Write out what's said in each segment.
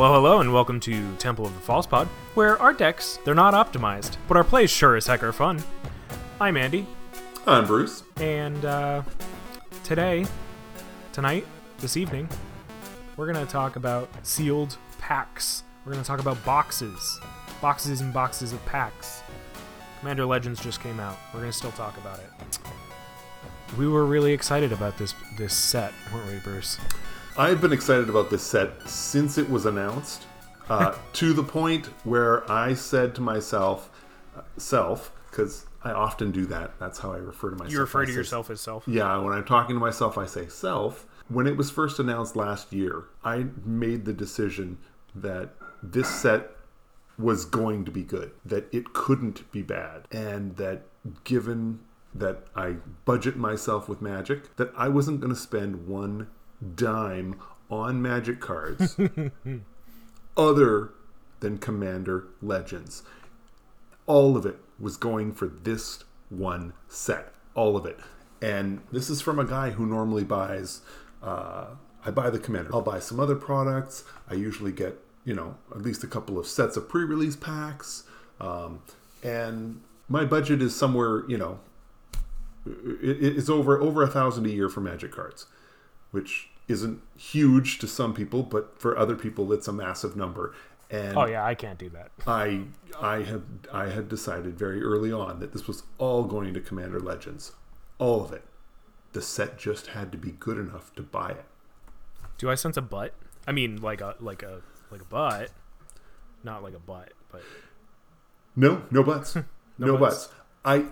Hello, hello, and welcome to Temple of the False Pod, where our decks, they're not optimized, but our plays sure as heck are fun. I'm Andy, I'm Bruce. and uh, today, tonight, this evening, we're going to talk about sealed packs. We're going to talk about boxes. Boxes and boxes of packs. Commander Legends just came out. We're going to still talk about it. We were really excited about this this set, weren't we, Bruce? I've been excited about this set since it was announced, uh, to the point where I said to myself, uh, self, because I often do that. That's how I refer to myself. You refer to yourself as self. Yeah, when I'm talking to myself, I say self. When it was first announced last year, I made the decision that this set was going to be good, that it couldn't be bad, and that given that I budget myself with magic, that I wasn't going to spend one dime on magic cards other than Commander Legends. All of it was going for this one set. All of it. And this is from a guy who normally buys, uh, I buy the Commander. I'll buy some other products. I usually get, you know, at least a couple of sets of pre release packs. Um, and my budget is somewhere, you know, it, it's over over a thousand a year for magic cards which isn't huge to some people, but for other people, it's a massive number. And Oh yeah, I can't do that. I I had I had decided very early on that this was all going to Commander Legends, all of it. The set just had to be good enough to buy it. Do I sense a butt? I mean, like a like a like a butt, not like a butt, but No, no buts, no, buts. buts. I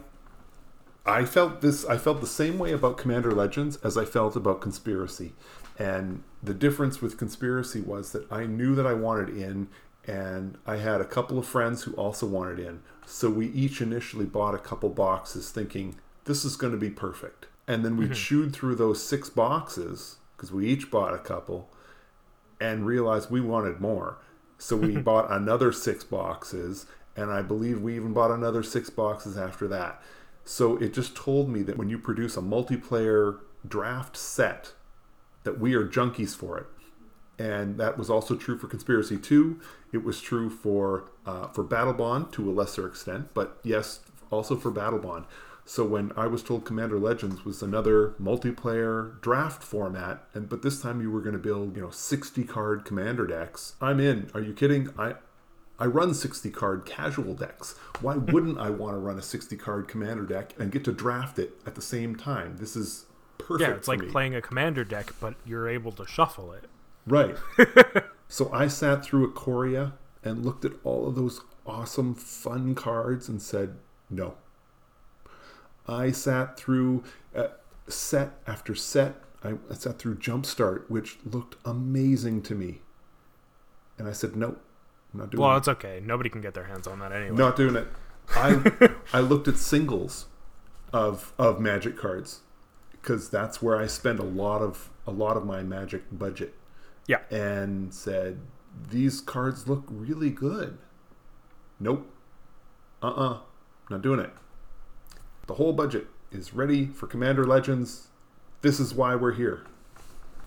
I felt this. I felt the same way about Commander Legends as I felt about Conspiracy, and the difference with Conspiracy was that I knew that I wanted in, and I had a couple of friends who also wanted in. So we each initially bought a couple boxes, thinking this is going to be perfect, and then we mm-hmm. chewed through those six boxes because we each bought a couple, and realized we wanted more. So we bought another six boxes, and I believe we even bought another six boxes after that. So it just told me that when you produce a multiplayer draft set, that we are junkies for it. And that was also true for Conspiracy 2. It was true for uh, for Battlebond to a lesser extent, but yes, also for Battlebond. So when I was told Commander Legends was another multiplayer draft format, and but this time you were going to build, you know, 60 card commander decks, I'm in. Are you kidding? I I run 60 card casual decks. Why wouldn't I want to run a 60 card commander deck and get to draft it at the same time? This is perfect. yeah, it's like me. playing a commander deck, but you're able to shuffle it. Right. so I sat through a Ikoria and looked at all of those awesome, fun cards and said, no. I sat through uh, set after set. I, I sat through Jumpstart, which looked amazing to me. And I said, nope, I'm not doing Well, it. it's okay. Nobody can get their hands on that anyway. Not doing it. I I looked at singles of of magic cards because that's where I spend a lot of a lot of my magic budget Yeah. and said these cards look really good. Nope. Uh-uh. Not doing it. The whole budget is ready for Commander Legends. This is why we're here.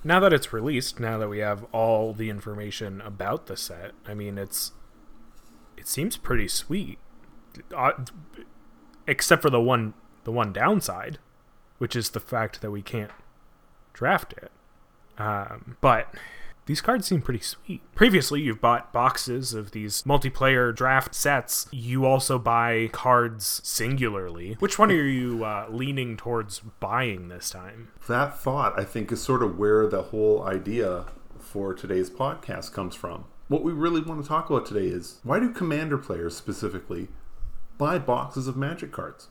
Now that it's released, now that we have all the information about the set, I mean, it's it seems pretty sweet, uh, except for the one the one downside, which is the fact that we can't draft it. Um, but these cards seem pretty sweet. Previously, you've bought boxes of these multiplayer draft sets. You also buy cards singularly. Which one are you uh, leaning towards buying this time? That thought, I think, is sort of where the whole idea for today's podcast comes from. What we really want to talk about today is why do commander players specifically buy boxes of magic cards?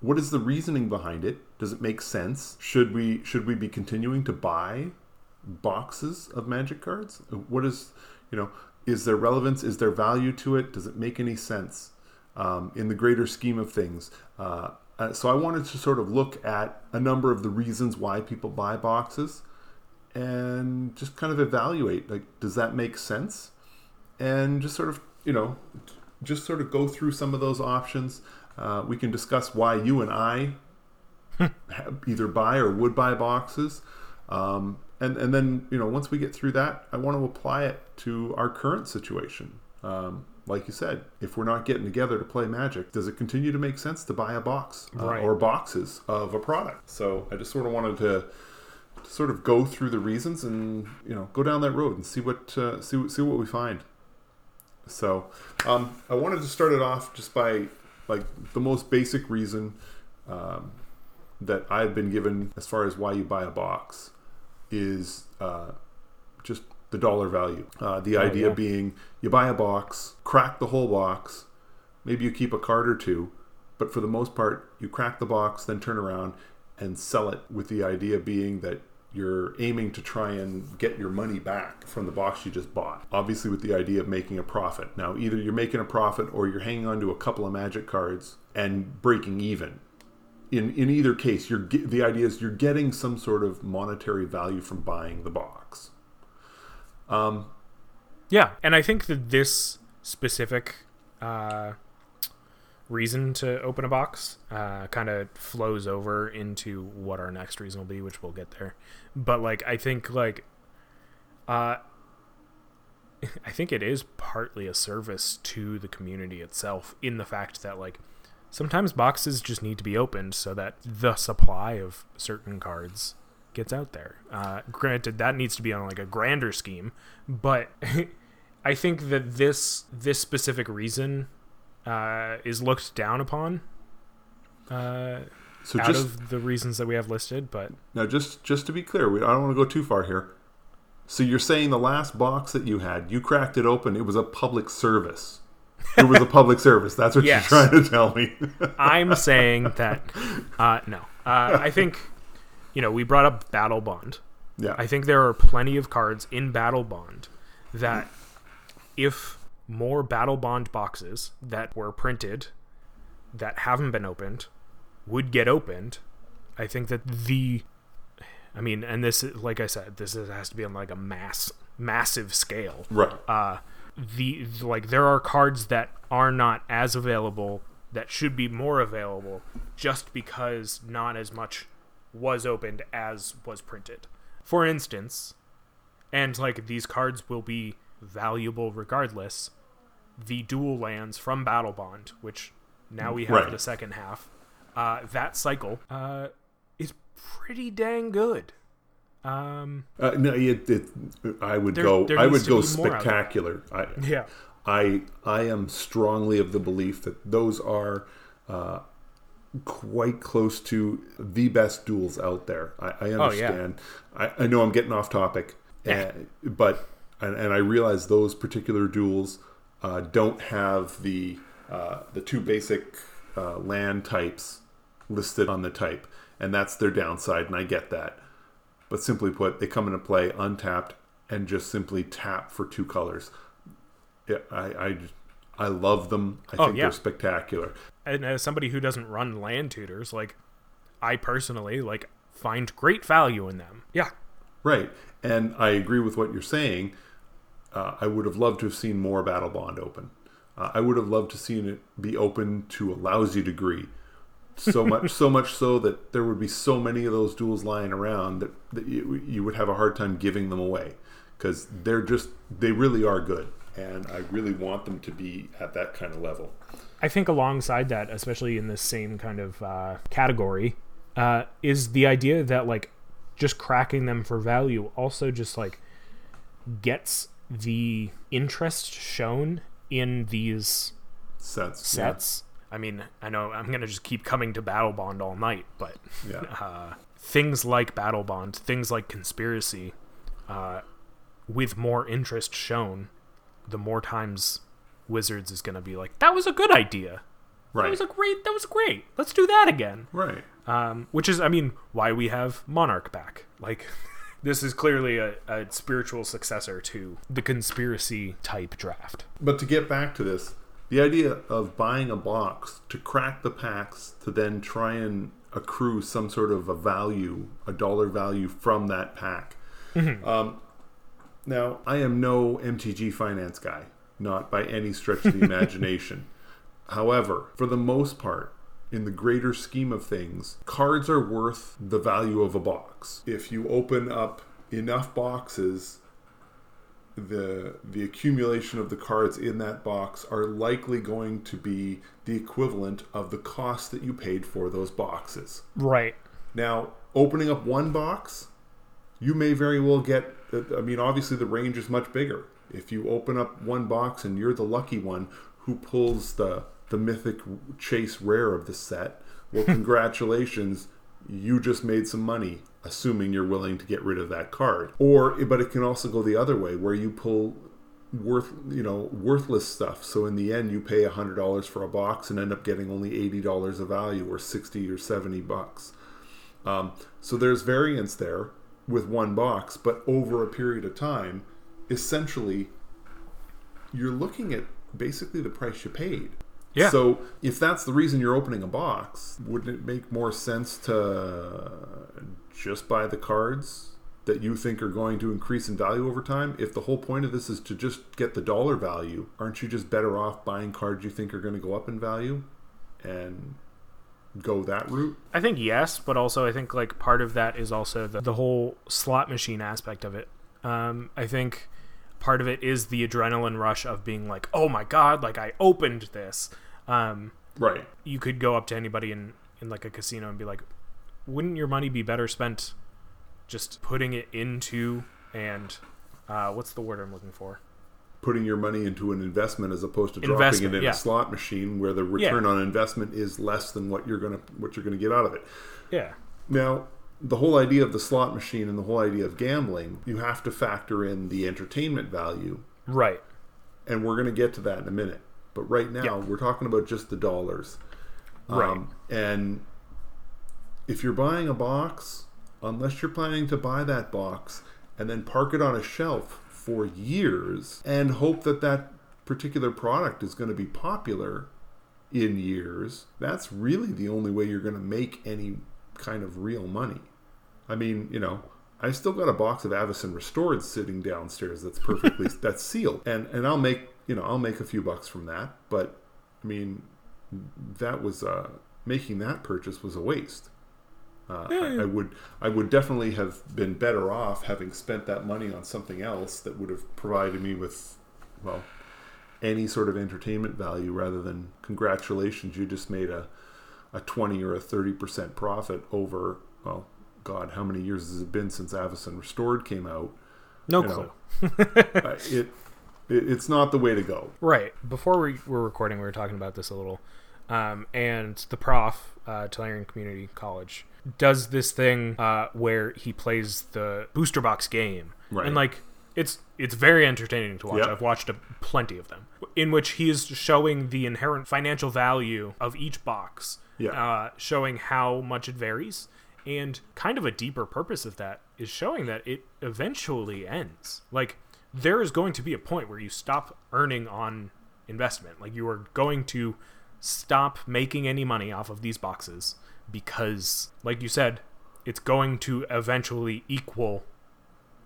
What is the reasoning behind it? Does it make sense? Should we should we be continuing to buy boxes of magic cards? What is you know is there relevance? Is there value to it? Does it make any sense um, in the greater scheme of things? Uh, uh, so I wanted to sort of look at a number of the reasons why people buy boxes and just kind of evaluate like does that make sense and just sort of you know just sort of go through some of those options uh, we can discuss why you and i either buy or would buy boxes Um, and and then you know once we get through that, I want to apply it to our current situation. Um, like you said, if we're not getting together to play Magic, does it continue to make sense to buy a box uh, Right. or boxes of a product? So I just sort of wanted to, sort of go through the reasons and you know go down that road and see what uh, see what- see what we find. So um, I wanted to start it off just by like the most basic reason um, that I've been given as far as why you buy a box is uh, just the dollar value. Uh, the idea yeah. being you buy a box, crack the whole box, maybe you keep a card or two, but for the most part, you crack the box, then turn around and sell it with the idea being that you're aiming to try and get your money back from the box you just bought. Obviously, with the idea of making a profit. Now, either you're making a profit or you're hanging on to a couple of magic cards and breaking even in in either case, you're ge- the idea is you're getting some sort of monetary value from buying the box. Um, Yeah, and I think that this specific uh, reason to open a box uh, kind of flows over into what our next reason will be, which we'll get there. But like, I think like, uh, I think it is partly a service to the community itself in the fact that like sometimes boxes just need to be opened so that the supply of certain cards gets out there. Uh, granted, that needs to be on like a grander scheme, but I think that this this specific reason uh, is looked down upon uh, so out just of the reasons that we have listed. But now, just just to be clear, we, I don't want to go too far here. So you're saying the last box that you had, you cracked it open. It was a public service. It was a public service. That's what Yes. you're trying to tell me. I'm saying that uh, no, uh, I think you know we brought up Battlebond. yeah. I think there are plenty of cards in Battlebond that, if more Battlebond boxes that were printed that haven't been opened would get opened, I think that the, I mean, and this, is- like I said, this is, has to be on like a mass, massive scale right. uh, the like there are cards that are not as available that should be more available just because not as much was opened as was printed. For instance, and like these cards will be valuable regardless. The dual lands from Battlebond, which now we have Right. the second half, uh, that cycle uh, is pretty dang good. Um, Uh, no, it, it, I would There- go. there I would go be more of it. spectacular. I, yeah. I I am strongly of the belief that those are uh, quite close to the best duals out there. I, I Oh, yeah. understand. I, I know I'm getting off topic, Yeah. uh, but and, and I realize those particular duals uh, don't have the uh, the two basic uh, land types listed on the type, and that's their downside, and I get that. But simply put, they come into play untapped and just simply tap for two colors. Yeah, I, I, I love them. I Oh, think yeah. they're spectacular. and as somebody who doesn't run land tutors, like I personally like find great value in them. Yeah. Right. And I agree with what you're saying. Uh, I would have loved to have seen more Battlebond open. Uh, I would have loved to seen it be open to a lousy degree. So much, so much so that there would be so many of those duals lying around that, that you, you would have a hard time giving them away because they're just they really are good, and I really want them to be at that kind of level. I think alongside that, especially in this same kind of uh, category, uh, is the idea that like just cracking them for value also just like gets the interest shown in these Sets, sets. I mean, I know I'm gonna just keep coming to Battlebond all night, but Yeah. uh, things like Battlebond, things like Conspiracy, uh, with more interest shown, the more times Wizards is gonna be like, "That was a good idea. right, That was a great. That was great. Let's do that again." right. Um, which is, I mean, why we have Monarch back. Like, this is clearly a, a spiritual successor to the conspiracy type draft. But to get back to this, the idea of buying a box to crack the packs to then try and accrue some sort of a value, a dollar value from that pack. Um, now, I am no MTG finance guy, not by any stretch of the imagination. However, for the most part, in the greater scheme of things, cards are worth the value of a box. If you open up enough boxes, the the accumulation of the cards in that box are likely going to be the equivalent of the cost that you paid for those boxes. Right. Now, opening up one box, you may very well get I mean obviously the range is much bigger. If you open up one box and you're the lucky one who pulls the the mythic chase rare of the set, well congratulations, you just made some money assuming you're willing to get rid of that card. Or but it can also go the other way where you pull worth you know worthless stuff so in the end you pay $100 for a box and end up getting only $80 of value or 60 or 70 bucks um, so there's variance there with one box but over a period of time essentially you're looking at basically the price you paid Yeah. so if that's the reason you're opening a box, wouldn't it make more sense to just buy the cards that you think are going to increase in value over time? If the whole point of this is to just get the dollar value, aren't you just better off buying cards you think are going to go up in value and go that route? I think yes, but also I think like part of that is also the, the whole slot machine aspect of it. Um, I think part of it is the adrenaline rush of being like, oh my god, like I opened this. Um, Right. you could go up to anybody in, in like a casino and be like, wouldn't your money be better spent just putting it into and uh, what's the word I'm looking for? Putting your money into an investment as opposed to dropping it in yeah. a slot machine where the return on investment is less than what you're gonna what you're gonna get out of it. Yeah. Now, the whole idea of the slot machine and the whole idea of gambling, you have to factor in the entertainment value, Right. and we're going to get to that in a minute. But right now, Yeah. we're talking about just the dollars. Right. and if you're buying a box, unless you're planning to buy that box and then park it on a shelf for years and hope that that particular product is going to be popular in years, that's really the only way you're going to make any kind of real money. I mean, you know, I still got a box of Avacyn Restored sitting downstairs that's perfectly that's sealed, and and I'll make you know I'll make a few bucks from that. But I mean, that was uh, making that purchase was a waste. Uh, I, I would I would definitely have been better off having spent that money on something else that would have provided me with well any sort of entertainment value rather than congratulations you just made a a 20 or a 30% profit over well god how many years has it been since Avacyn Restored came out No You clue. uh, it, it it's not the way to go Right. Before we were recording, we were talking about this a little. Um, and the prof, uh, Tolarian Community College, does this thing uh, where he plays the booster box game. Right. And, like, it's it's very entertaining to watch. Yep. I've watched a, plenty of them, in which he is showing the inherent financial value of each box, Yeah. uh, showing how much it varies. And kind of a deeper purpose of that is showing that it eventually ends. Like, there is going to be a point where you stop earning on investment. Like, you are going to stop making any money off of these boxes because, like you said, it's going to eventually equal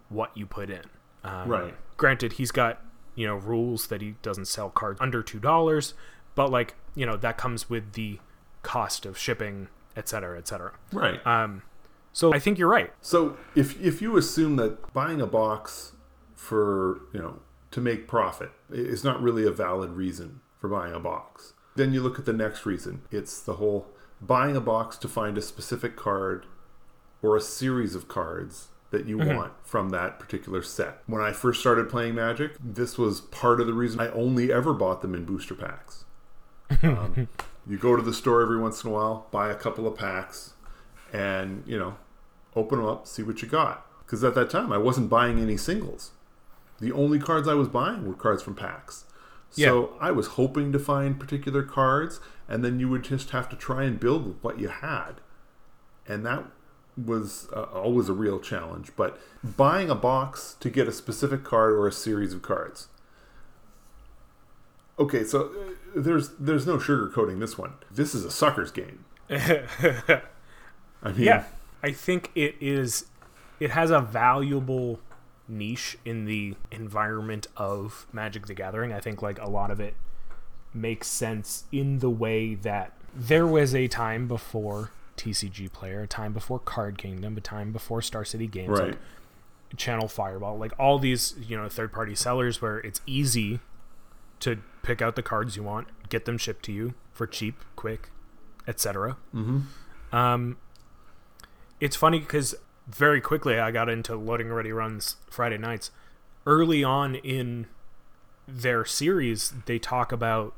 what you put in. Um, Right. Granted, he's got you know rules that he doesn't sell cards under two dollars, but like you know that comes with the cost of shipping, et cetera, et cetera. right Um, so I think you're right. So if if you assume that buying a box for you know to make profit is not really a valid reason for buying a box, then you look at the next reason. It's the whole buying a box to find a specific card or a series of cards that you want from that particular set. When I first started playing Magic, this was part of the reason I only ever bought them in booster packs. Um, you go to the store every once in a while, buy a couple of packs, and you know, open them up, see what you got. Because at that time, I wasn't buying any singles. The only cards I was buying were cards from packs. So I was hoping to find particular cards, and then you would just have to try and build with what you had. And that was uh, always a real challenge. But buying a box to get a specific card or a series of cards. Okay, so uh, there's there's no sugarcoating this one. This is a sucker's game. I mean, Yeah, I think it is. It has a valuable niche in the environment of Magic the Gathering. I think like a lot of it makes sense in the way that there was a time before TCG Player, a time before Card Kingdom, a time before Star City Games, Right. like Channel Fireball, like all these you know third party sellers where it's easy to pick out the cards you want, get them shipped to you for cheap, quick, etc. Mm-hmm. Um, it's funny because very quickly I got into loading ready runs Friday nights. Early on in their series, they talk about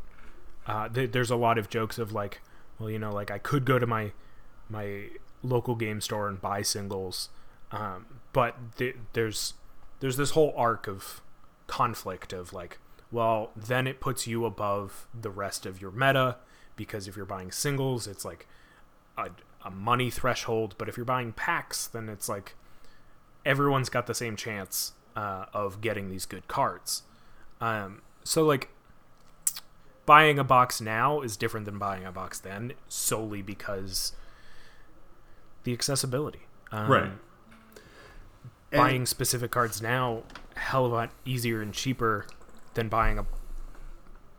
uh, th- there's a lot of jokes of like, well, you know, like I could go to my my local game store and buy singles, um, but th- there's there's this whole arc of conflict of like, well, then it puts you above the rest of your meta because if you're buying singles, it's like a, a money threshold, but if you're buying packs, then it's like everyone's got the same chance uh, of getting these good cards. Um, so like buying a box now is different than buying a box then, solely because the accessibility. Um, Right. And- Buying specific cards now, hell of a lot easier and cheaper than buying a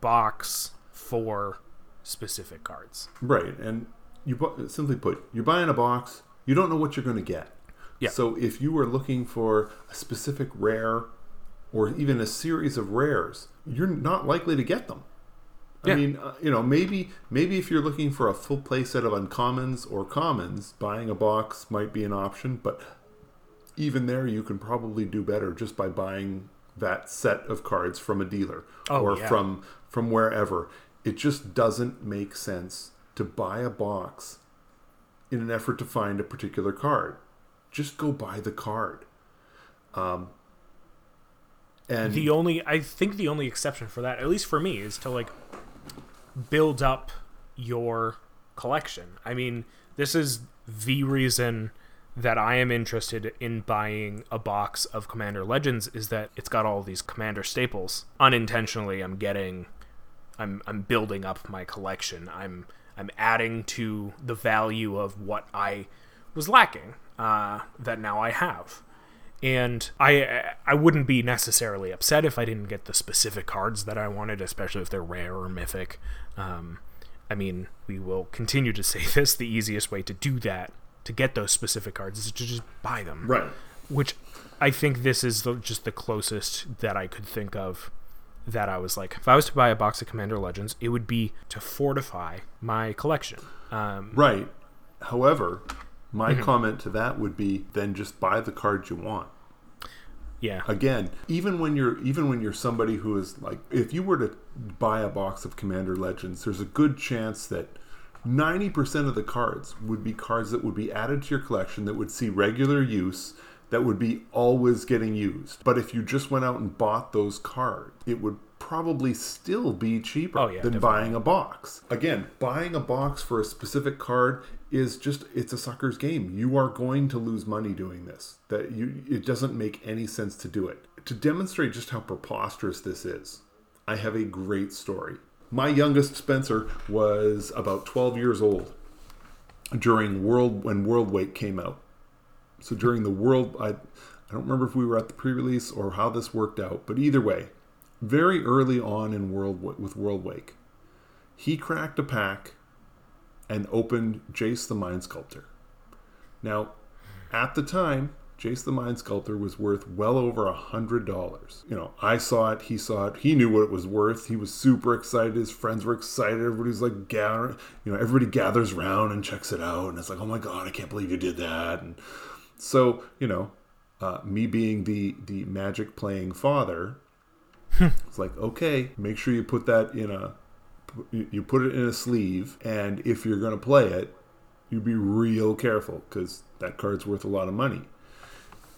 box for specific cards. Right, and you bu- simply put, you're buying a box. You don't know what you're going to get. Yeah. So if you were looking for a specific rare, or even a series of rares, you're not likely to get them. I Yeah. mean, uh, you know, maybe maybe if you're looking for a full play set of uncommons or commons, buying a box might be an option. But even there, you can probably do better just by buying that set of cards from a dealer Oh, or yeah. from from wherever. It just doesn't make sense to buy a box in an effort to find a particular card. Just go buy the card. Um, and the only I think the only exception for that, at least for me, is to like build up your collection. I mean, this is the reason that I am interested in buying a box of Commander Legends is that it's got all these Commander staples. Unintentionally, I'm getting I'm I'm building up my collection. I'm I'm adding to the value of what I was lacking uh, that now I have. And I I wouldn't be necessarily upset if I didn't get the specific cards that I wanted, especially if they're rare or mythic. Um, I mean, we will continue to say this. The easiest way to do that, to get those specific cards, is to just buy them right. which I think this is the, just the closest that I could think of that I was like, if I was to buy a box of Commander Legends, it would be to fortify my collection. Um, Right. However, my Mm-hmm. comment to that would be then just buy the cards you want. yeah, Again, even when you're even when you're somebody who is like if you were to buy a box of Commander Legends, there's a good chance that 90% of the cards would be cards that would be added to your collection that would see regular use that would be always getting used. But if you just went out and bought those cards, it would probably still be cheaper Oh, yeah, than definitely. buying a box. Again, buying a box for a specific card is just it's a sucker's game. You are going to lose money doing this. That you it doesn't make any sense to do it. To demonstrate just how preposterous this is, I have a great story. My youngest Spencer was about 12 years old during World when Worldwake came out. So during the World I I don't remember if we were at the pre-release or how this worked out, but either way, very early on in World with Worldwake, he cracked a pack and opened Jace the Mind Sculptor. Now, at the time, Jace the Mind Sculptor was worth well over a hundred dollars. You know, I saw it, he saw it, he knew what it was worth. He was super excited. His friends were excited. Everybody's like gathering. You know, everybody gathers around and checks it out, and it's like, oh my god, I can't believe you did that. And so, you know, uh, me being the the magic playing father, it's like, okay, make sure you put that in a you you put it in a sleeve, and if you're going to play it, you be real careful because that card's worth a lot of money.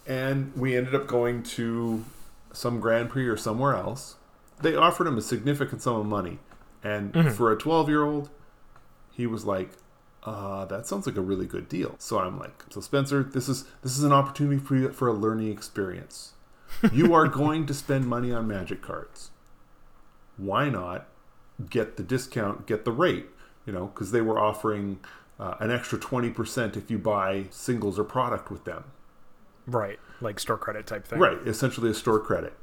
And we ended up going to some Grand Prix or somewhere else. They offered him a significant sum of money, and for a 12 year old, he was like, uh, "That sounds like a really good deal." So I'm like, "So Spencer, this is this is an opportunity for you for a learning experience. You are going to spend money on Magic cards. Why not get the discount, get the rate, you know, because they were offering uh, an extra 20% if you buy singles or product with them. right, like store credit type thing. Right, essentially a store credit.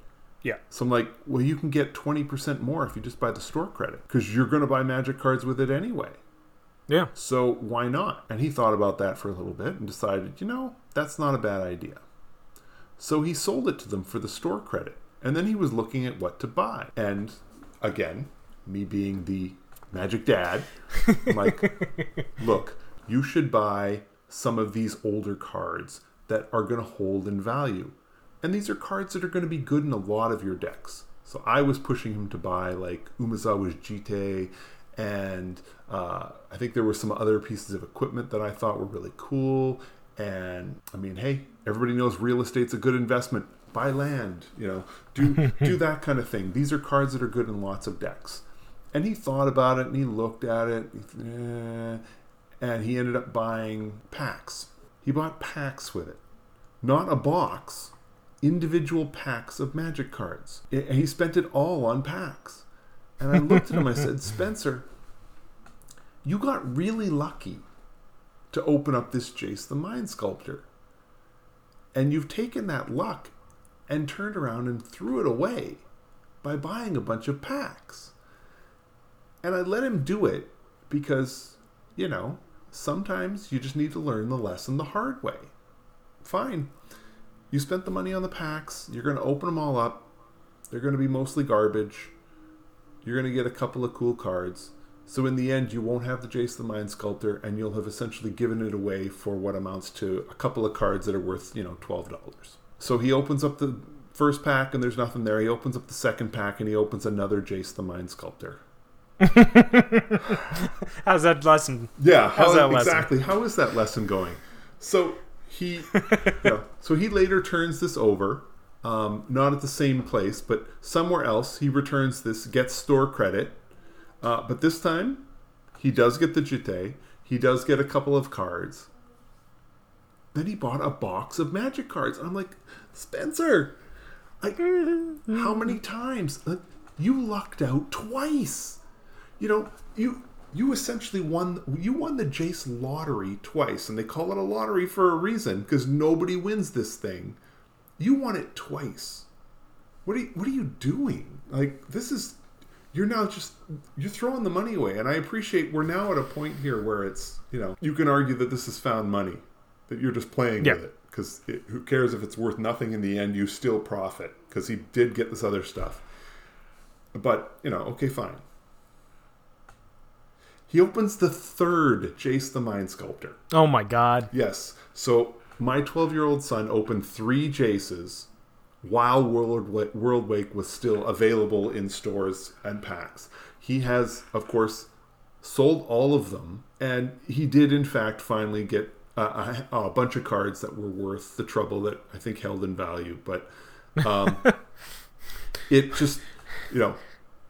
Yeah. So I'm like, well, you can get 20% more if you just buy the store credit because you're going to buy magic cards with it anyway. Yeah. So why not? And he thought about that for a little bit and decided, you know, that's not a bad idea. So he sold it to them for the store credit. And then he was looking at what to buy. And again, me being the magic dad, I'm like, look, you should buy some of these older cards that are going to hold in value. And these are cards that are going to be good in a lot of your decks. So I was pushing him to buy like Umezawa's Jitte, and uh, I think there were some other pieces of equipment that I thought were really cool. And I mean, hey, everybody knows real estate's a good investment. Buy land, you know, do do that kind of thing. These are cards that are good in lots of decks. And he thought about it and he looked at it, eh, and he ended up buying packs. He bought packs with it, not a box, individual packs of magic cards. And he spent it all on packs. And I looked at him, I said, Spencer, you got really lucky to open up this Jace the Mind Sculptor. And you've taken that luck and turned around and threw it away by buying a bunch of packs. And I let him do it because, you know, sometimes you just need to learn the lesson the hard way. Fine. You spent the money on the packs, you're going to open them all up. They're going to be mostly garbage. You're going to get a couple of cool cards. So in the end, you won't have the Jace the Mind Sculptor, and you'll have essentially given it away for what amounts to a couple of cards that are worth, you know, twelve dollars. So he opens up the first pack, and there's nothing there. He opens up the second pack, and he opens another Jace the Mind Sculptor. How's that lesson? Yeah, how, How's that lesson? exactly. How is that lesson going? So he, yeah, so he later turns this over, um, not at the same place, but somewhere else. He returns this, gets store credit, uh, but this time he does get the jitte. He does get a couple of cards. Then he bought a box of magic cards. I'm like, Spencer, like, how many times? Like, you lucked out twice. You know, you you essentially won you won the Jace lottery twice, and they call it a lottery for a reason because nobody wins this thing. You won it twice. What are you, what are you doing? Like this is you're now just you're throwing the money away, and I appreciate we're now at a point here where it's you know you can argue that this is found money that you're just playing Yeah. with it because who cares if it's worth nothing in the end? You still profit because he did get this other stuff. But you know, okay, fine. He opens the third Jace the Mind Sculptor. Oh my god. Yes. So my 12 year old son opened three Jaces while World, Worldwake was still available in stores and packs. He has, of course, sold all of them, and he did, in fact, finally get a, a, a bunch of cards that were worth the trouble that I think held in value. But um, it just, you know,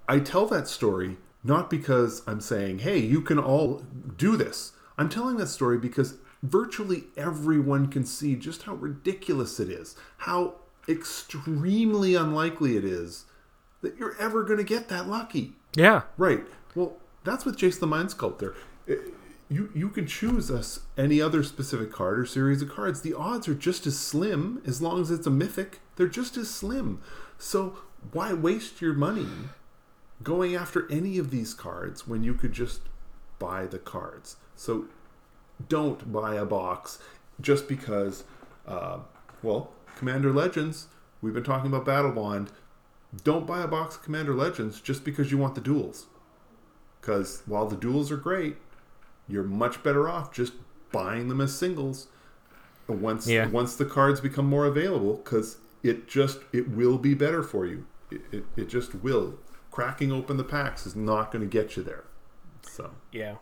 I tell that story not because I'm saying, hey, you can all do this. I'm telling that story because virtually everyone can see just how ridiculous it is, how extremely unlikely it is that you're ever going to get that lucky. Yeah. Right. Well, that's with Jace the Mind Sculptor. Uh, You you can choose us any other specific card or series of cards. The odds are just as slim as long as it's a mythic. They're just as slim. So why waste your money going after any of these cards when you could just buy the cards? So don't buy a box just because. Uh, well, Commander Legends. We've been talking about Battlebond don't buy a box of Commander Legends just because you want the duals. Because while the duals are great, you're much better off just buying them as singles once Yeah. once the cards become more available. Because it just it will be better for you. It, it, it just will. Cracking open the packs is not going to get you there. So Yeah.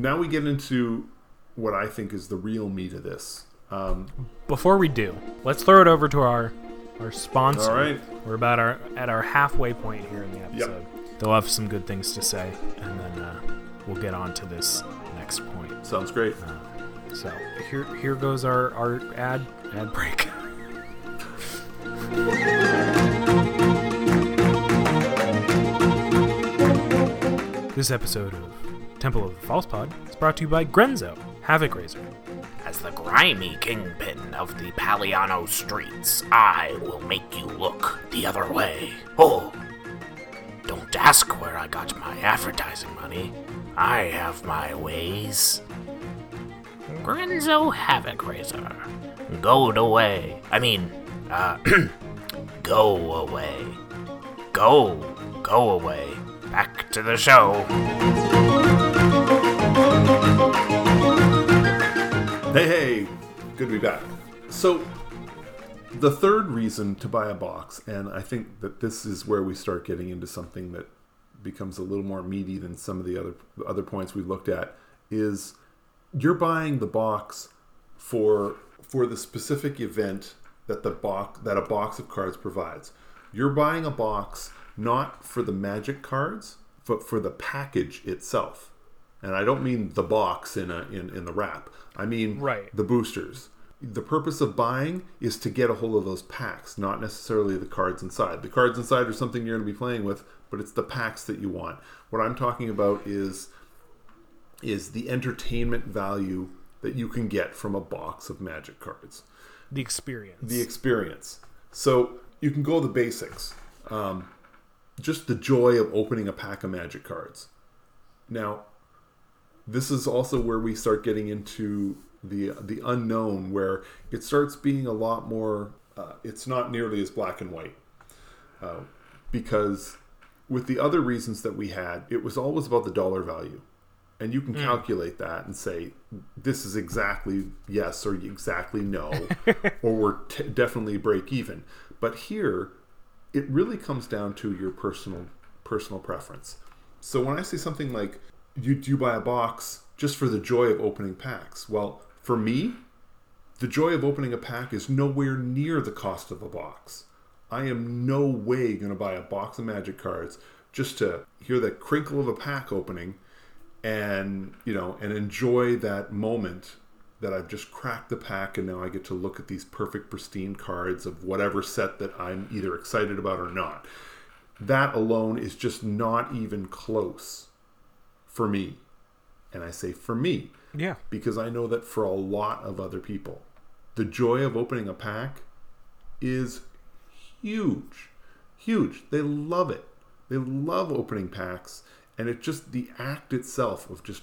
Now we get into what I think is the real meat of this. Um, Before we do, let's throw it over to our our sponsor. All right. We're about our at our halfway point here in the episode. They'll have some good things to say, and then uh, we'll get on to this next point. sounds great. So here here goes our our ad ad break. This episode of Temple of the False Pod is brought to you by Grenzo, Havoc Raiser. As the grimy kingpin of the Paliano streets, I will make you look the other way. Oh, Don't ask where I got my advertising money. I have my ways. Grenzo Havoc Raiser. Go away. I mean, uh, go away. Go, go away. Back to the show. Hey, hey, good to be back. So, the third reason to buy a box, and I think that this is where we start getting into something that becomes a little more meaty than some of the other other points we've looked at, is you're buying the box for for the specific event that the box that a box of cards provides. You're buying a box not for the magic cards, but for the package itself. And I don't mean the box in a in, in the wrap. I mean Right. the boosters. The purpose of buying is to get a hold of those packs, not necessarily the cards inside. The cards inside are something you're going to be playing with, but it's the packs that you want. What I'm talking about is is the entertainment value that you can get from a box of magic cards The experience. the experience. So you can go the basics. Um, just the joy of opening a pack of magic cards. Now, this is also where we start getting into the the unknown, where it starts being a lot more. Uh, it's not nearly as black and white, uh, because with the other reasons that we had, it was always about the dollar value, and you can calculate that and say this is exactly yes or exactly no, or we're t- definitely break even. But here, it really comes down to your personal personal preference. So when I say something like you do you buy a box just for the joy of opening packs, well, for me, the joy of opening a pack is nowhere near the cost of a box. I am no way going to buy a box of magic cards just to hear the crinkle of a pack opening and, you know, and enjoy that moment that I've just cracked the pack and now I get to look at these perfect pristine cards of whatever set that I'm either excited about or not. That alone is just not even close for me. And I say for me yeah. because I know that for a lot of other people, the joy of opening a pack is huge. Huge. They love it. They love opening packs. And it just, the act itself of just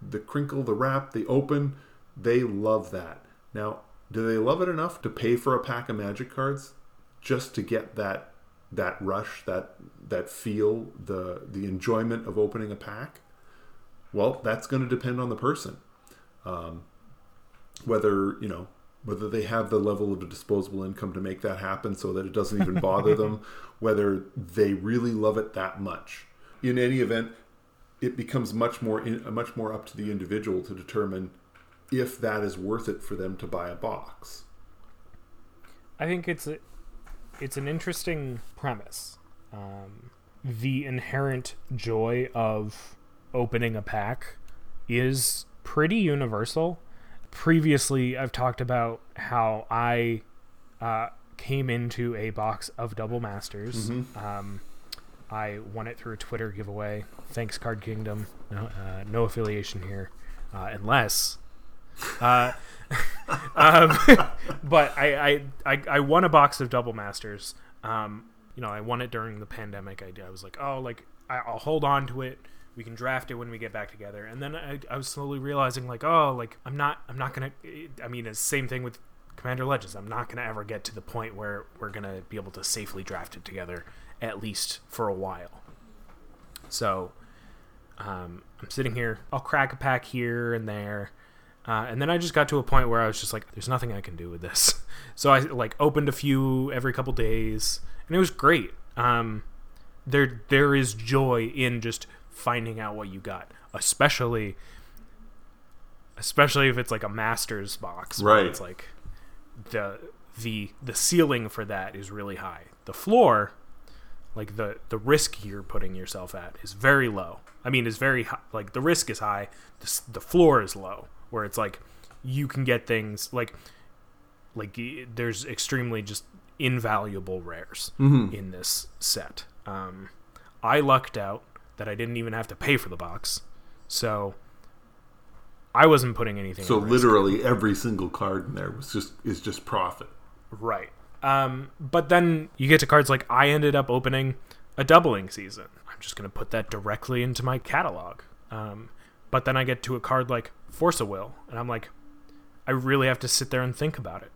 the crinkle, the wrap, the open, they love that. Now, do they love it enough to pay for a pack of magic cards just to get that that rush, that that feel, the the enjoyment of opening a pack? Well, that's going to depend on the person. Um, whether you know whether they have the level of disposable income to make that happen, so that it doesn't even bother them. Whether they really love it that much. In any event, it becomes much more in, much more up to the individual to determine if that is worth it for them to buy a box. I think it's a, it's an interesting premise. Um, the inherent joy of opening a pack is pretty universal. Previously, I've talked about how I uh, came into a box of Double Masters. Um, I won it through a Twitter giveaway. Thanks, Card Kingdom. No, uh, no affiliation here, uh, unless. Uh, um, but I, I, I, I won a box of Double Masters. Um, you know, I won it during the pandemic. I, I was like, oh, like I, I'll hold on to it. We can draft it when we get back together. And then I, I was slowly realizing, like, oh, like I'm not, I'm not gonna. I mean, it's same thing with Commander Legends. I'm not gonna ever get to the point where we're gonna be able to safely draft it together, at least for a while. So, um, I'm sitting here. I'll crack a pack here and there. Uh, and then I just got to a point where I was just like, "There's nothing I can do with this." So I like opened a few every couple days, and it was great. Um, there there is joy in just finding out what you got, especially especially if it's like a master's box. Right. It's like the the the ceiling for that is really high. The floor, like the the risk you're putting yourself at, is very low. I mean, is very high. Like the risk is high. The, the floor is low, where it's like you can get things like like there's extremely just invaluable rares in this set. Um, I lucked out that I didn't even have to pay for the box, so I wasn't putting anything. So literally every single card in there was just is just profit. Right. Um, but then you get to cards like I ended up opening a doubling season. I'm just going to put that directly into my catalog. Um, but then I get to a card like Force of Will, and I'm like, I really have to sit there and think about it.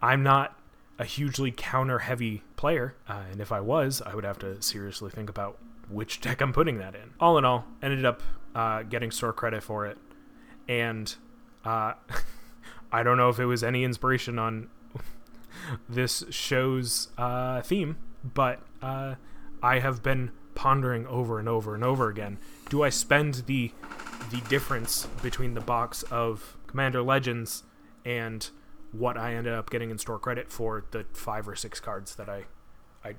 I'm not a hugely counter heavy player, uh, and if I was, I would have to seriously think about which deck I'm putting that in. All in all, ended up uh, getting store credit for it, and uh, I don't know if it was any inspiration on this show's uh, theme, but uh, I have been pondering over and over and over again. Do I spend the the difference between the box of Commander Legends and what I ended up getting in store credit for the five or six cards that I I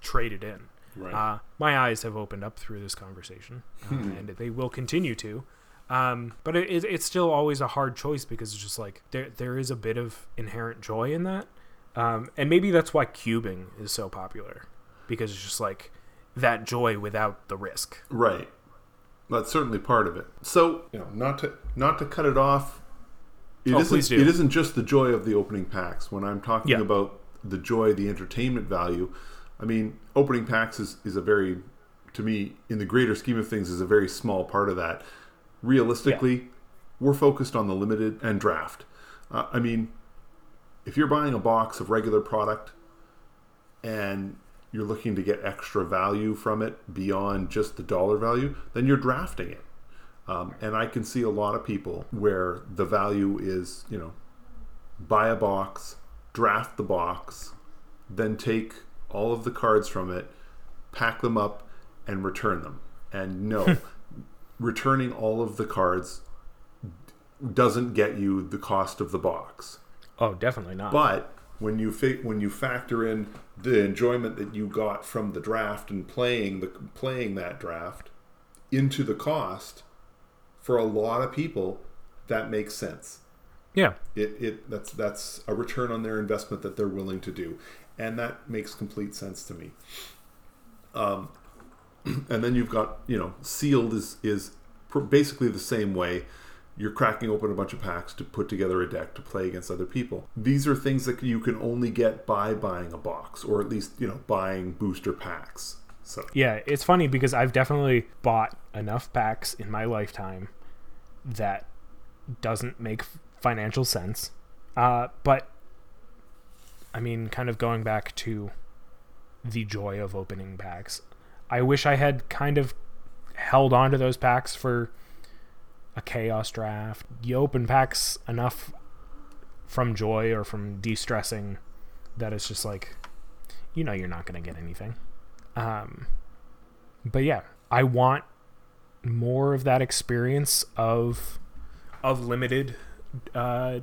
traded in? Right. Uh, my eyes have opened up through this conversation, uh, and they will continue to. Um, but it, it, it's still always a hard choice because it's just like there there is a bit of inherent joy in that, um, and maybe that's why cubing is so popular because it's just like that joy without the risk. Right. That's certainly part of it. So, you know, not to not to cut it off. It Oh, do. It isn't just the joy of the opening packs. When I'm talking Yeah. about the joy, the entertainment value, I mean, opening packs is, is a very, to me, in the greater scheme of things, is a very small part of that. Realistically, we're focused on the limited and draft. Uh, I mean, if you're buying a box of regular product and you're looking to get extra value from it beyond just the dollar value, then you're drafting it. Um, and I can see a lot of people where the value is, you know, buy a box, draft the box, then take all of the cards from it, pack them up, and return them. And no, returning all of the cards doesn't get you the cost of the box. Oh, definitely not. But when you fa- when you factor in the enjoyment that you got from the draft and playing the playing that draft into the cost, for a lot of people, that makes sense. yeah, It, it that's that's a return on their investment that they're willing to do, and that makes complete sense to me. Um, and then you've got you know sealed is is pr- basically the same way. You're cracking open a bunch of packs to put together a deck to play against other people. These are things that you can only get by buying a box, or at least you know buying booster packs. So yeah. It's funny because I've definitely bought enough packs in my lifetime that doesn't make financial sense. Uh, but I mean, kind of going back to the joy of opening packs. I wish I had kind of held on to those packs for a chaos draft. You open packs enough from joy or from de-stressing that it's just like you know you're not going to get anything. Um but yeah, I want more of that experience of of limited uh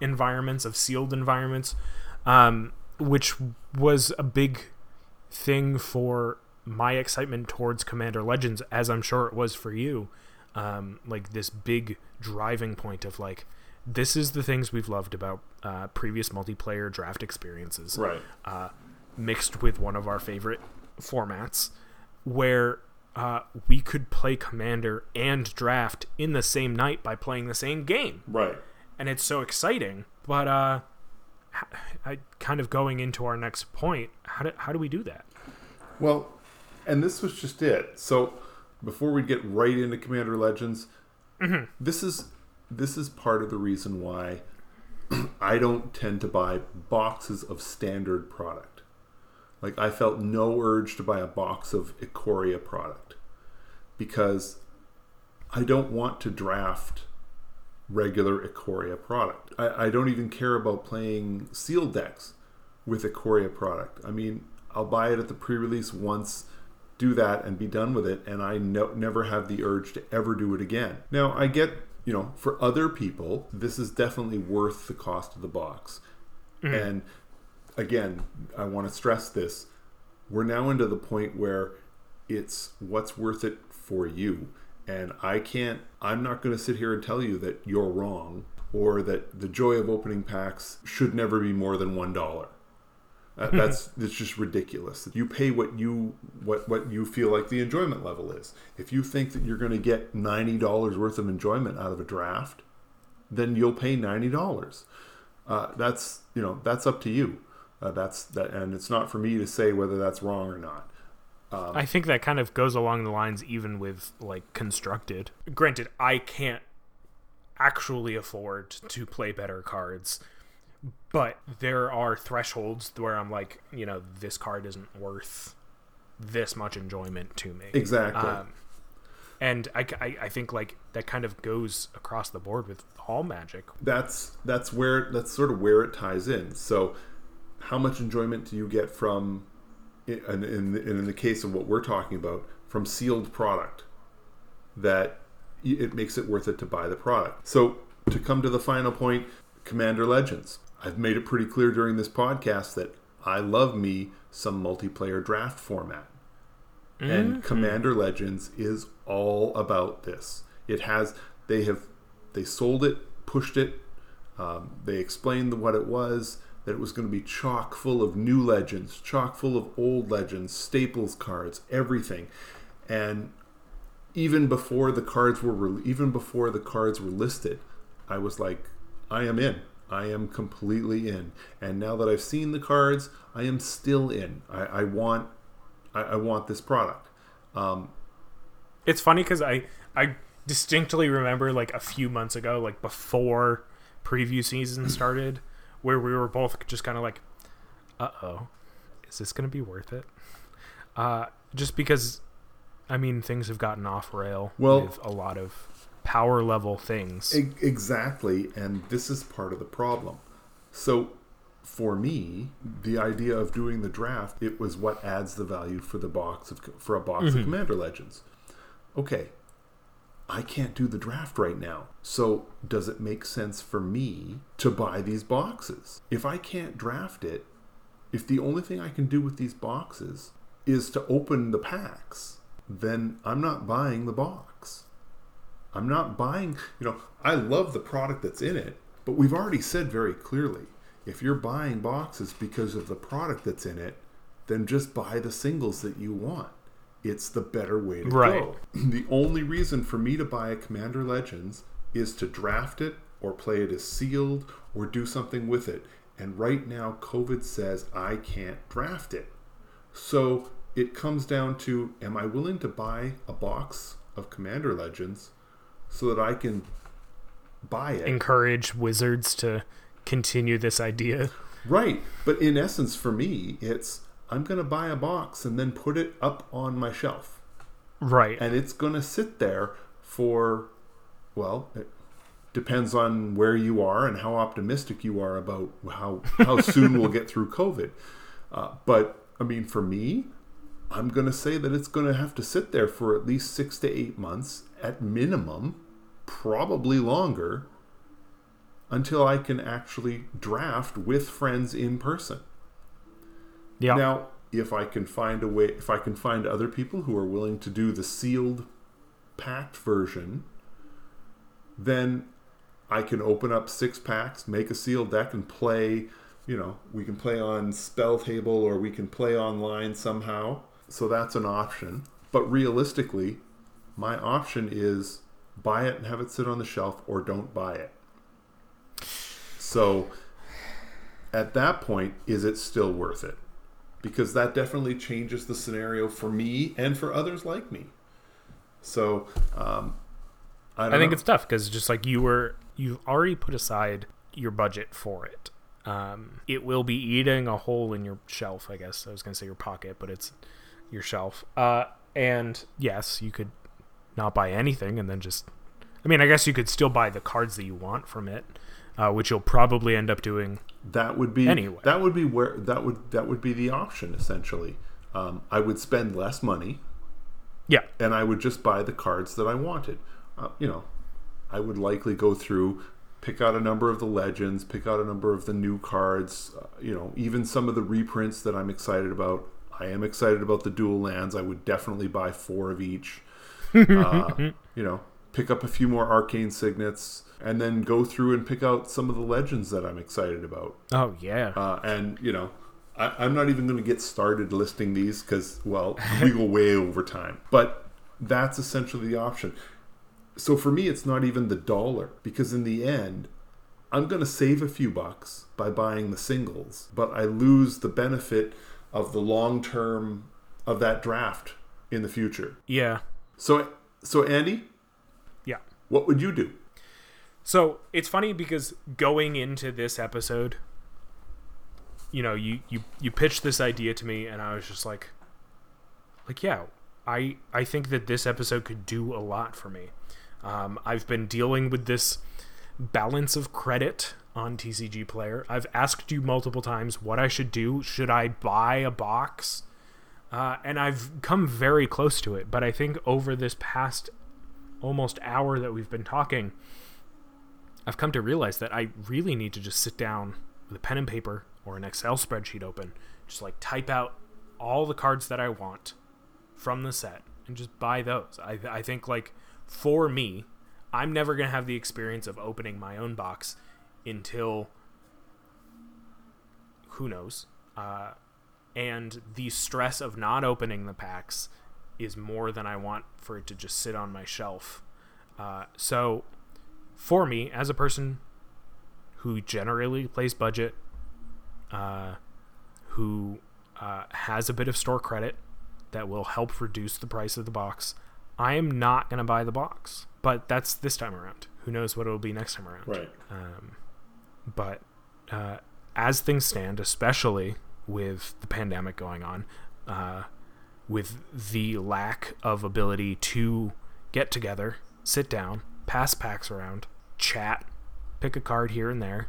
environments of sealed environments um which was a big thing for my excitement towards Commander Legends, as I'm sure it was for you. Um, like this big driving point of like, this is the things we've loved about uh, previous multiplayer draft experiences, right, uh, mixed with one of our favorite formats, where uh, we could play Commander and draft in the same night by playing the same game right. and it's so exciting. But uh, I kind of going into our next point. How do how do we do that? Well, and this was just it. So before we get right into Commander Legends, mm-hmm. this is this is part of the reason why I don't tend to buy boxes of standard product. Like I felt no urge to buy a box of Ikoria product because I don't want to draft regular Ikoria product. I, I don't even care about playing sealed decks with Ikoria product. I mean, I'll buy it at the pre-release once, do that, and be done with it, and I no, never have the urge to ever do it again. Now, I get, you know, for other people, this is definitely worth the cost of the box. Mm-hmm. And again, I want to stress this. We're now into the point where it's what's worth it for you. And I can't, I'm not going to sit here and tell you that you're wrong or that the joy of opening packs should never be more than $1. Uh, that's that's just ridiculous. You pay what you what what you feel like the enjoyment level is. If you think that you're going to get ninety dollars worth of enjoyment out of a draft, then you'll pay ninety dollars. Uh, that's you know that's up to you. Uh, that's that, and it's not for me to say whether that's wrong or not. I think that kind of goes along the lines even with like constructed. Granted, I can't actually afford to play better cards, but there are thresholds where I'm like, you know, this card isn't worth this much enjoyment to me. Exactly. Um, and I, I, I think like that kind of goes across the board with all magic. that's that's where that's sort of where it ties in. So, how much enjoyment do you get from, in in, in the case of what we're talking about, from sealed product? That it makes it worth it to buy the product. So, to come to the final point, Commander Legends. I've made it pretty clear during this podcast that I love me some multiplayer draft format. and Commander Legends is all about this. It has they have they sold it, pushed it. Um, they explained what it was. That it was going to be chock full of new legends, chock full of old legends, staples cards, everything. And even before the cards were re- even before the cards were listed, I was like, I am in. I am completely in. And now that I've seen the cards, I am still in. I, I want I, I want this product. Um, It's funny because I I distinctly remember like a few months ago, like before preview season started, where we were both just kind of like, "Uh oh, is this gonna be worth it?" Uh, just because, I mean, things have gotten off rail Well- with a lot of power level things. Exactly, and this is part of the problem. So, for me, the idea of doing the draft it was what adds the value for the box of for a box of mm-hmm. Commander Legends. Okay, I can't do the draft right now. So, does it make sense for me to buy these boxes? If I can't draft it, if the only thing I can do with these boxes is to open the packs, then I'm not buying the box. I'm not buying, you know, I love the product that's in it, but we've already said very clearly if you're buying boxes because of the product that's in it, then just buy the singles that you want. It's the better way to Right. go. The only reason for me to buy a Commander Legends is to draft it or play it as sealed or do something with it. And right now, COVID says I can't draft it. So it comes down to am I willing to buy a box of Commander Legends so that I can buy it? Encourage wizards to continue this idea. Right. But in essence, for me, it's I'm going to buy a box and then put it up on my shelf. Right. And it's going to sit there for, well, it depends on where you are and how optimistic you are about how, how soon we'll get through COVID. Uh, but I mean, for me, I'm going to say that it's going to have to sit there for at least six to eight months at minimum, probably longer, until I can actually draft with friends in person. yeah. Now, if I can find a way, if I can find other people who are willing to do the sealed, packed version, then I can open up six packs, make a sealed deck, and play. You know, we can play on spell table or we can play online somehow. So that's an option. But realistically, my option is buy it and have it sit on the shelf or don't buy it. So at that point, is it still worth it? Because that definitely changes the scenario for me and for others like me. So um, I, don't I think know. it's tough because just like you were, you've already put aside your budget for it. Um, it will be eating a hole in your shelf. I guess I was gonna say your pocket, but it's your shelf. Uh, and yes, you could not buy anything and then just. I mean, I guess you could still buy the cards that you want from it, uh, which you'll probably end up doing. that would be Anyway. that would be where that would that would be the option essentially. Um, I would spend less money Yeah, and I would just buy the cards that I wanted. Uh, you know, I would likely go through, pick out a number of the legends, pick out a number of the new cards. Uh, you know, even some of the reprints that I'm excited about. I am excited about the dual lands. I would definitely buy four of each. uh, you know, pick up a few more arcane signets, and then go through and pick out some of the legends that I'm excited about. Oh yeah. Uh, and you know, I, I'm not even going to get started listing these because, well, we go way over time. But that's essentially the option. So for me, it's not even the dollar because in the end, I'm going to save a few bucks by buying the singles, but I lose the benefit of the long term of that draft in the future. Yeah. So so Andy, Yeah. what would you do? So it's funny because going into this episode, you know, you you you pitched this idea to me, and I was just like, like yeah, I I think that this episode could do a lot for me. Um, I've been dealing with this balance of credit on TCG Player. I've asked you multiple times what I should do. Should I buy a box? Uh, and I've come very close to it, but I think over this past almost hour that we've been talking, I've come to realize that I really need to just sit down with a pen and paper or an Excel spreadsheet open, just like type out all the cards that I want from the set and just buy those. I, I think, like, for me, I'm never going to have the experience of opening my own box until who knows. Uh, and the stress of not opening the packs is more than I want for it to just sit on my shelf. Uh, so, for me, as a person who generally plays budget, uh, who uh, has a bit of store credit that will help reduce the price of the box, I am not going to buy the box. But that's this time around. Who knows what it'll be next time around? Right. Um, but uh, as things stand, especially with the pandemic going on, uh, with the lack of ability to get together, sit down, pass packs around, chat, pick a card here and there.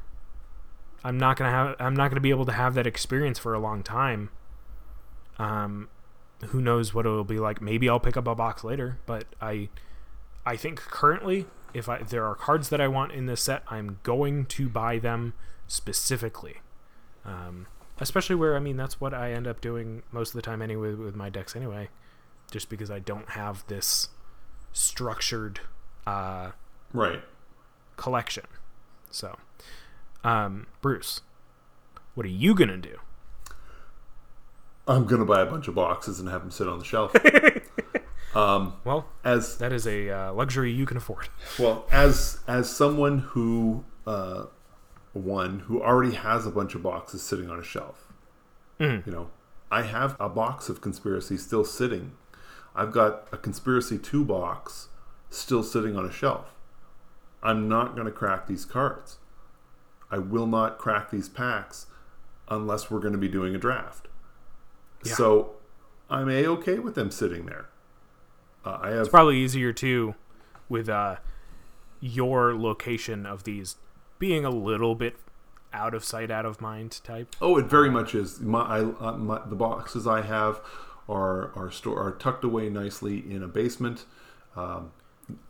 I'm not gonna have. I'm not gonna be able to have that experience for a long time. Um, who knows what it'll be like? Maybe I'll pick up a box later, but I, I think currently, if I there are cards that I want in this set, I'm going to buy them specifically. Um, especially where I mean that's what I end up doing most of the time anyway with my decks anyway, just because I don't have this structured uh, Right. collection. So, um, Bruce, what are you gonna do? I'm gonna buy a bunch of boxes and have them sit on the shelf. Well, as that is a uh, luxury you can afford. well as as someone who uh, one who already has a bunch of boxes sitting on a shelf. You know, I have a box of conspiracy still sitting. I've got a conspiracy two box still sitting on a shelf. I'm not going to crack these cards. I will not crack these packs unless we're going to be doing a draft. Yeah. So I'm a okay with them sitting there. Uh, I have Probably easier too, with uh, your location of these being a little bit out of sight, out of mind type. Oh, it very much is. My, I, uh, my the boxes I have are are store are tucked away nicely in a basement. Um,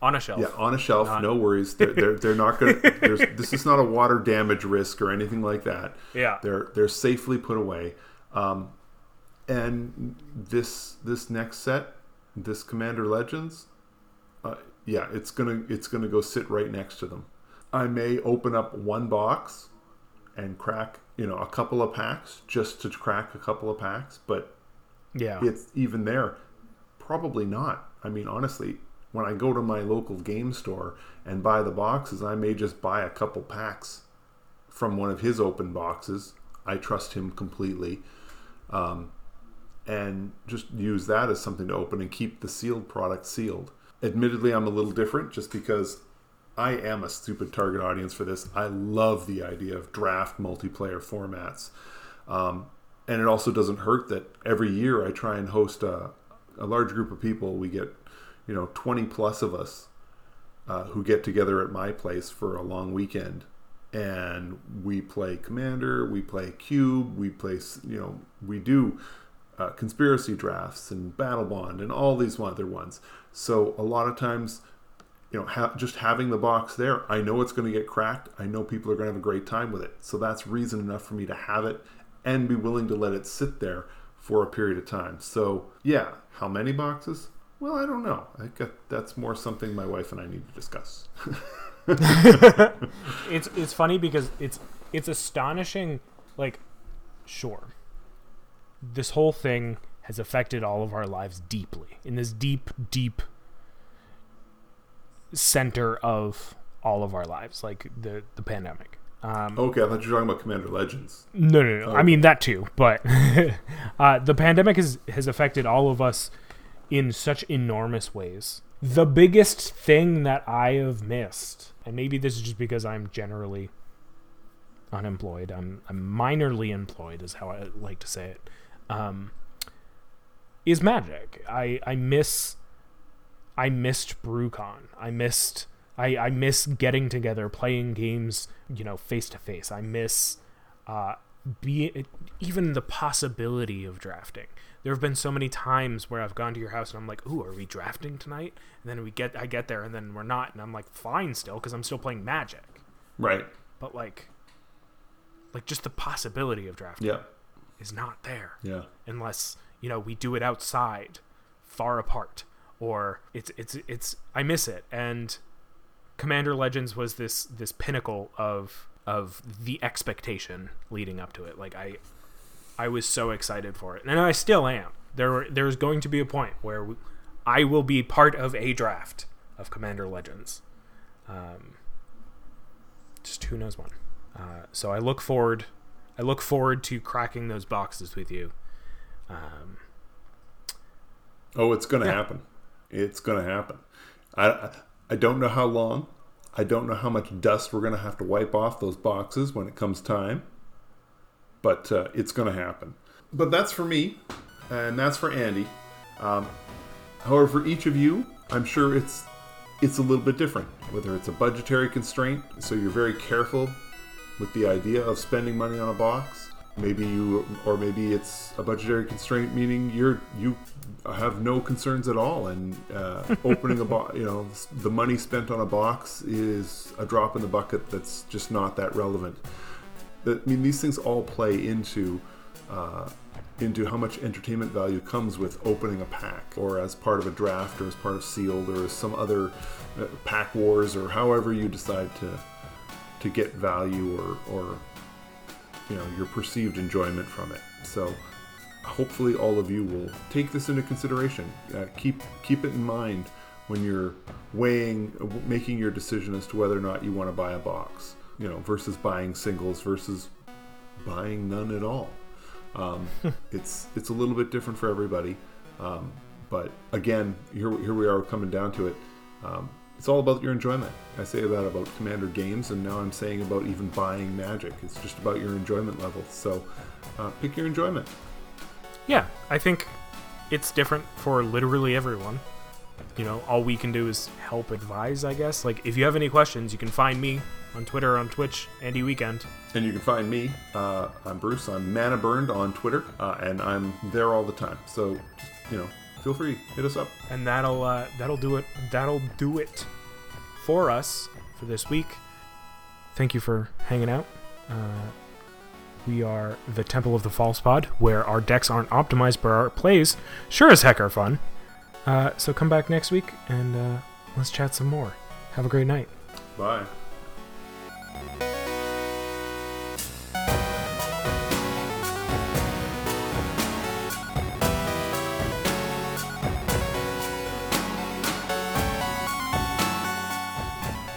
On a shelf. yeah, on a shelf. Not- no worries. They're they're, they're not going. This is not a water damage risk or anything like that. Yeah. They're they're safely put away. Um, and this this next set, this Commander Legends, uh, yeah, it's gonna it's gonna go sit right next to them. I may open up one box and crack you know a couple of packs just to crack a couple of packs, but Yeah. it's even there probably not i mean honestly when i go to my local game store and buy the boxes i may just buy a couple packs from one of his open boxes i trust him completely um, and just use that as something to open and keep the sealed product sealed admittedly i'm a little different just because I am a stupid target audience for this. I love the idea of draft multiplayer formats. Um, and it also doesn't hurt that every year I try and host a, a large group of people. We get, you know, 20 plus of us uh, who get together at my place for a long weekend. And we play Commander, we play Cube, we play, you know, we do uh, conspiracy drafts and Battlebond and all these other ones. So a lot of times, you know, ha- just having the box there, I know it's going to get cracked. I know people are going to have a great time with it. So that's reason enough for me to have it and be willing to let it sit there for a period of time. So yeah, how many boxes? Well, I don't know. I think that's more something my wife and I need to discuss. it's it's funny because it's it's astonishing like sure this whole thing has affected all of our lives deeply in this deep deep center of all of our lives like the the pandemic Okay, I thought you were talking about Commander Legends. No, no, no. I mean that too, but uh, the pandemic has has affected all of us in such enormous ways. The biggest thing that I have missed, and maybe this is just because I'm generally unemployed. I'm I'm minorly employed, is how I like to say it. Um, is magic. I I miss. I missed BrewCon. I missed. I I miss getting together, playing games, you know, face to face. I miss. Uh, be even the possibility of drafting. There have been so many times where I've gone to your house and I'm like, "Ooh, are we drafting tonight?" And then we get, I get there and then we're not, and I'm like, "Fine, still," because I'm still playing Magic. Right. But like, like just the possibility of drafting Yeah. Is not there Yeah. unless you know we do it outside, far apart, or it's it's it's. I miss it, and Commander Legends was this this pinnacle of of the expectation leading up to it. Like I, I was so excited for it, and I still am. There there's going to be a point where we, I will be part of a draft of Commander Legends. Um, just who knows when. Uh, so I look forward. I look forward to cracking those boxes with you. Um, Oh, it's going to Yeah. happen. It's going to happen. I, I don't know how long. I don't know how much dust we're going to have to wipe off those boxes when it comes time. But uh, it's going to happen. But that's for me, and that's for Andy. Um, however, for each of you, I'm sure it's it's a little bit different. Whether it's a budgetary constraint, so you're very careful with the idea of spending money on a box. Maybe you, or maybe it's a budgetary constraint, meaning you're you have no concerns at all, and uh, opening a box, you know, the money spent on a box is a drop in the bucket. That's just not that relevant. I mean, these things all play into uh, into how much entertainment value comes with opening a pack, or as part of a draft, or as part of sealed, or some other uh, pack wars, or however you decide to to get value or or you know your perceived enjoyment from it. So hopefully all of you will take this into consideration. Uh, keep keep it in mind when you're weighing making your decision as to whether or not you want to buy a box. You know, versus buying singles versus buying none at all. Um, it's it's a little bit different for everybody. Um, but again, here here we are coming down to it. Um, it's all about your enjoyment. I say that about Commander games, and now I'm saying about even buying Magic. It's just about your enjoyment level. So uh, pick your enjoyment. yeah, I think it's different for literally everyone. You know, all we can do is help advise, I guess. Like, if you have any questions, you can find me on Twitter, on Twitch, Andy Weekend. And you can find me. Uh, I'm Bruce. I'm Mana Burned on Twitter, uh, and I'm there all the time. So, you know, feel free hit us up. and that'll uh, that'll do it. That'll do it for us for this week. Thank you for hanging out. Uh, we are the Temple of the False Pod, where our decks aren't optimized, but our plays sure as heck are fun. Uh, so come back next week and uh, let's chat some more. Have a great night. Bye.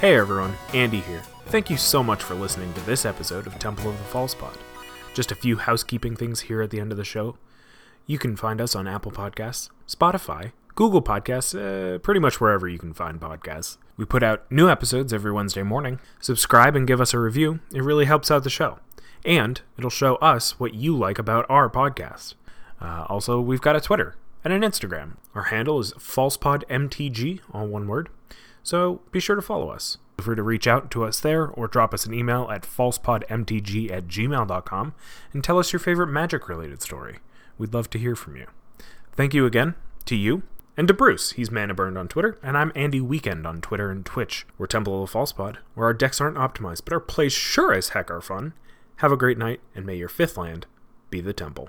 Hey everyone, Andy here. Thank you so much for listening to this episode of Temple of the False Pod. Just a few housekeeping things here at the end of the show. You can find us on Apple Podcasts, Spotify, Google Podcasts, uh, pretty much wherever you can find podcasts. We put out new episodes every Wednesday morning. Subscribe and give us a review, it really helps out the show. And it'll show us what you like about our podcast. Uh, also, we've got a Twitter and an Instagram. Our handle is falsepodmtg, all one word. So be sure to follow us. Feel free to reach out to us there or drop us an email at falsepodmtg at gmail.com and tell us your favorite magic related story. We'd love to hear from you. Thank you again to you and to Bruce. He's Mana Burned on Twitter, and I'm Andy Weekend on Twitter and Twitch. We're Temple of the False Pod, where our decks aren't optimized, but our plays sure as heck are fun. Have a great night, and may your fifth land be the temple.